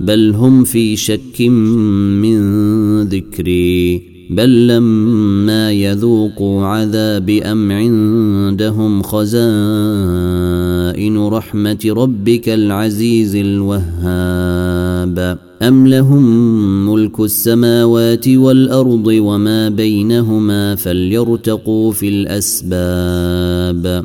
بل هم في شك من ذكري بل لما يذوقوا عذاب أم عندهم خزائن رحمة ربك العزيز الوهاب. أم لهم ملك السماوات والأرض وما بينهما فليرتقوا في الأسباب.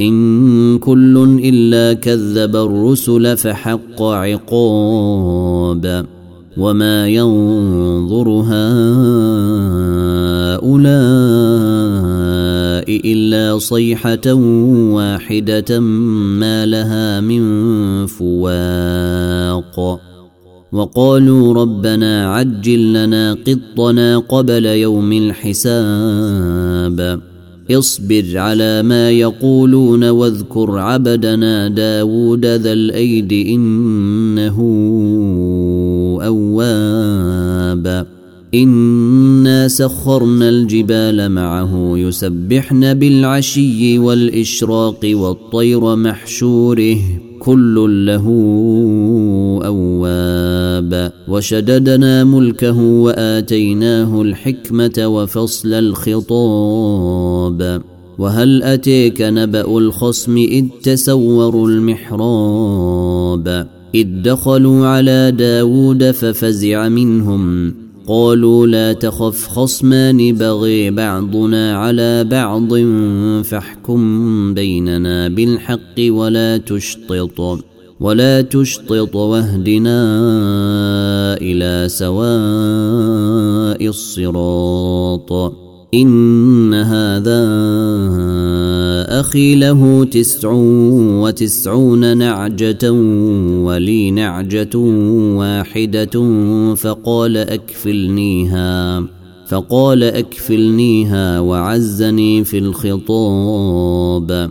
إن كل إلا كذب الرسل فحق عقاب وما ينظر هؤلاء إلا صيحة واحدة ما لها من فواق وقالوا ربنا عجل لنا قطنا قبل يوم الحساب اصبر على ما يقولون واذكر عبدنا داود ذا الأيد إنه أواب. إنا سخرنا الجبال معه يسبحن بالعشي والإشراق والطير محشوره كل له أواب. وشددنا ملكه وآتيناه الحكمة وفصل الخطاب. وهل أتيك نبأ الخصم إذ تسوروا المحراب؟ إذ دخلوا على داود ففزع منهم. قالوا لا تخف خصمان بغي بعضنا على بعض فاحكم بيننا بالحق ولا تشطط. ولا تشطط واهدنا إلى سواء الصراط. إن هذا أخي له تسع وتسعون نعجة ولي نعجة واحدة فقال أكفلنيها فقال أكفلنيها وعزني في الخطاب.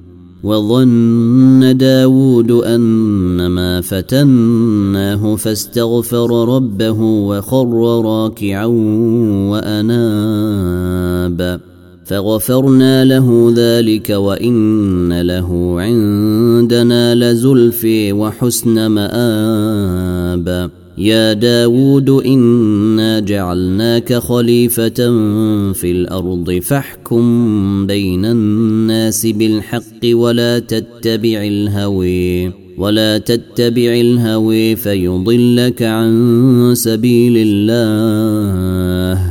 وظن داود أنما فتناه فاستغفر ربه وخر راكعا وأناب. فغفرنا له ذلك وإن له عندنا لزلفي وحسن مآب. يا داود إنا جعلناك خليفة في الأرض فاحكم بين الناس بالحق ولا تتبع الهوي ولا تتبع الهوي فيضلك عن سبيل الله.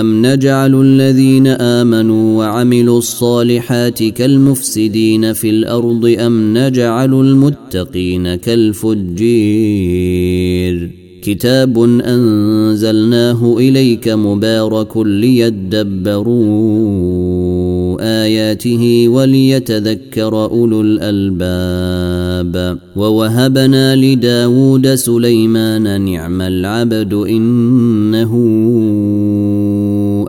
ام نجعل الذين امنوا وعملوا الصالحات كالمفسدين في الأرض ام نجعل المتقين كالفجار كتاب انزلناه اليك مبارك ليدبروا آياته وليتذكر أولو الألباب ووهبنا لداود سليمان نعم العبد إنه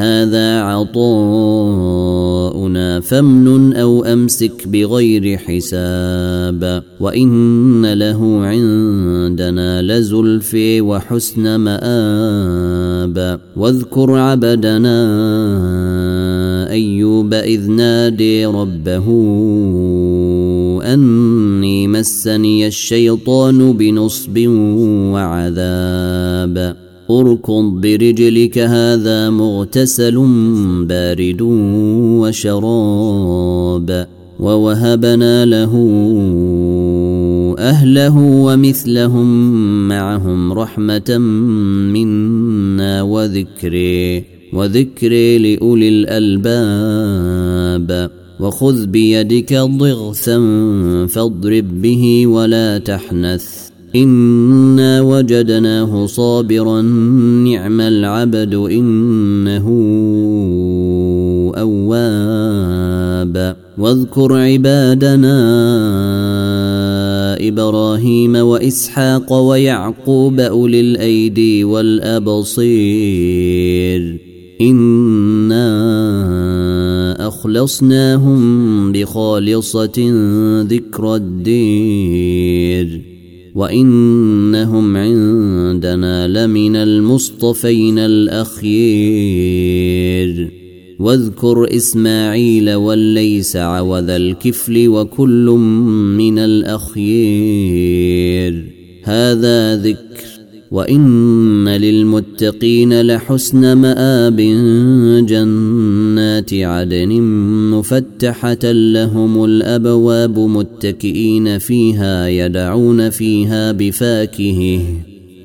هذا عطاؤنا فامنن أو أمسك بغير حساب. وإن له عندنا لزلفي وحسن مآب. واذكر عبدنا أيوب إذ نادي ربه أني مسني الشيطان بنصب وعذاب. أركض برجلك هذا مغتسل بارد وشراب ووهبنا له أهله ومثلهم معهم رحمة منا وذكري وذكري لأولي الألباب. وخذ بيدك ضغثا فاضرب به ولا تحنث. انا وجدناه صابرا نعم العبد انه اواب. واذكر عبادنا إبراهيم واسحاق ويعقوب اولي الايدي والابصير. انا اخلصناهم بخالصه ذكر الدير وانهم عندنا لمن المصطفين الاخير واذكر اسماعيل والليسع وذا الكفل وكل من الاخير هذا ذكر وان للمتقين لحسن مآب جنات عدن مفتحة لهم الابواب متكئين فيها يدعون فيها بفاكهه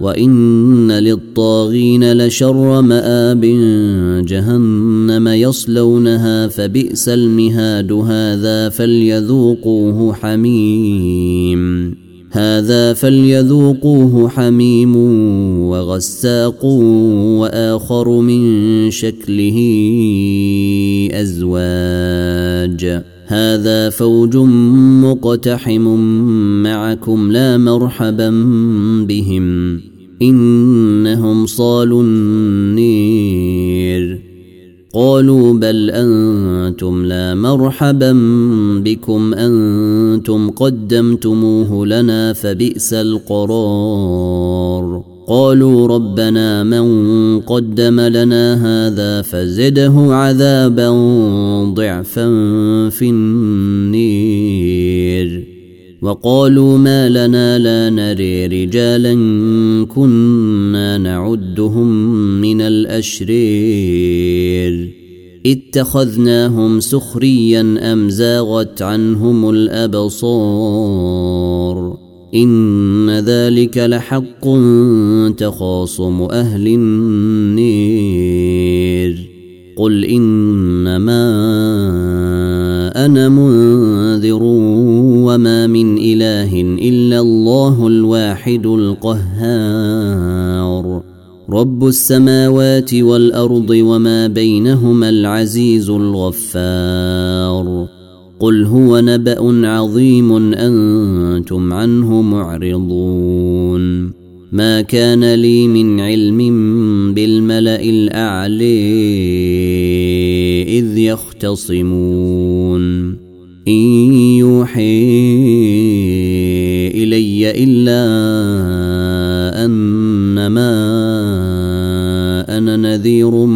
وان للطاغين لشر مآب جهنم يصلونها فبئس المهاد هذا فليذوقوه حميم. هذا فليذوقوه حميم وغساق واخر من شكله ازواج. هذا فوج مقتحم معكم لا مرحبا بهم. إنهم صالوا النير. قالوا بل أنتم لا مرحبا بكم. أنتم قدمتموه لنا فبئس القرار. قالوا ربنا من قدم لنا هذا فزده عذابا ضعفا في النير. وقالوا ما لنا لا نري رجالا كنا نعدهم من الأشرير. اتخذناهم سخريا أم زاغت عنهم الأبصار. إن ذلك لحق تخاصم أهل النير. قل إنما أنا منذر وما من إله إلا الله الواحد القهار. رب السماوات والأرض وما بينهما العزيز الغفار. قل هو نبأ عظيم أنتم عنه معرضون. ما كان لي من علم بالملأ الاعلي إذ يختصمون. إن يوحي إلي إلا أنما أنا نذير إذ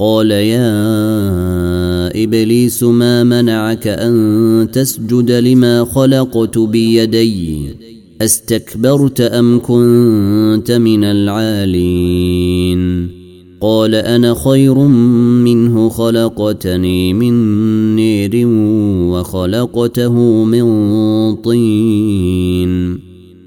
قال يا إبليس ما منعك أن تسجد لما خلقت بيدي؟ أستكبرت أم كنت من العالين؟ قال أنا خير منه خلقتني من نير وخلقته من طين.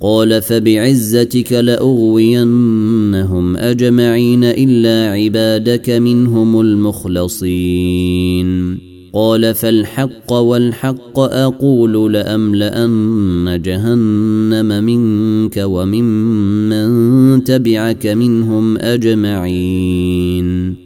قال فبعزتك لأغوينهم أجمعين إلا عبادك منهم المخلصين. قال فالحق والحق أقول لأملأن جهنم منك وممن تبعك منهم أجمعين.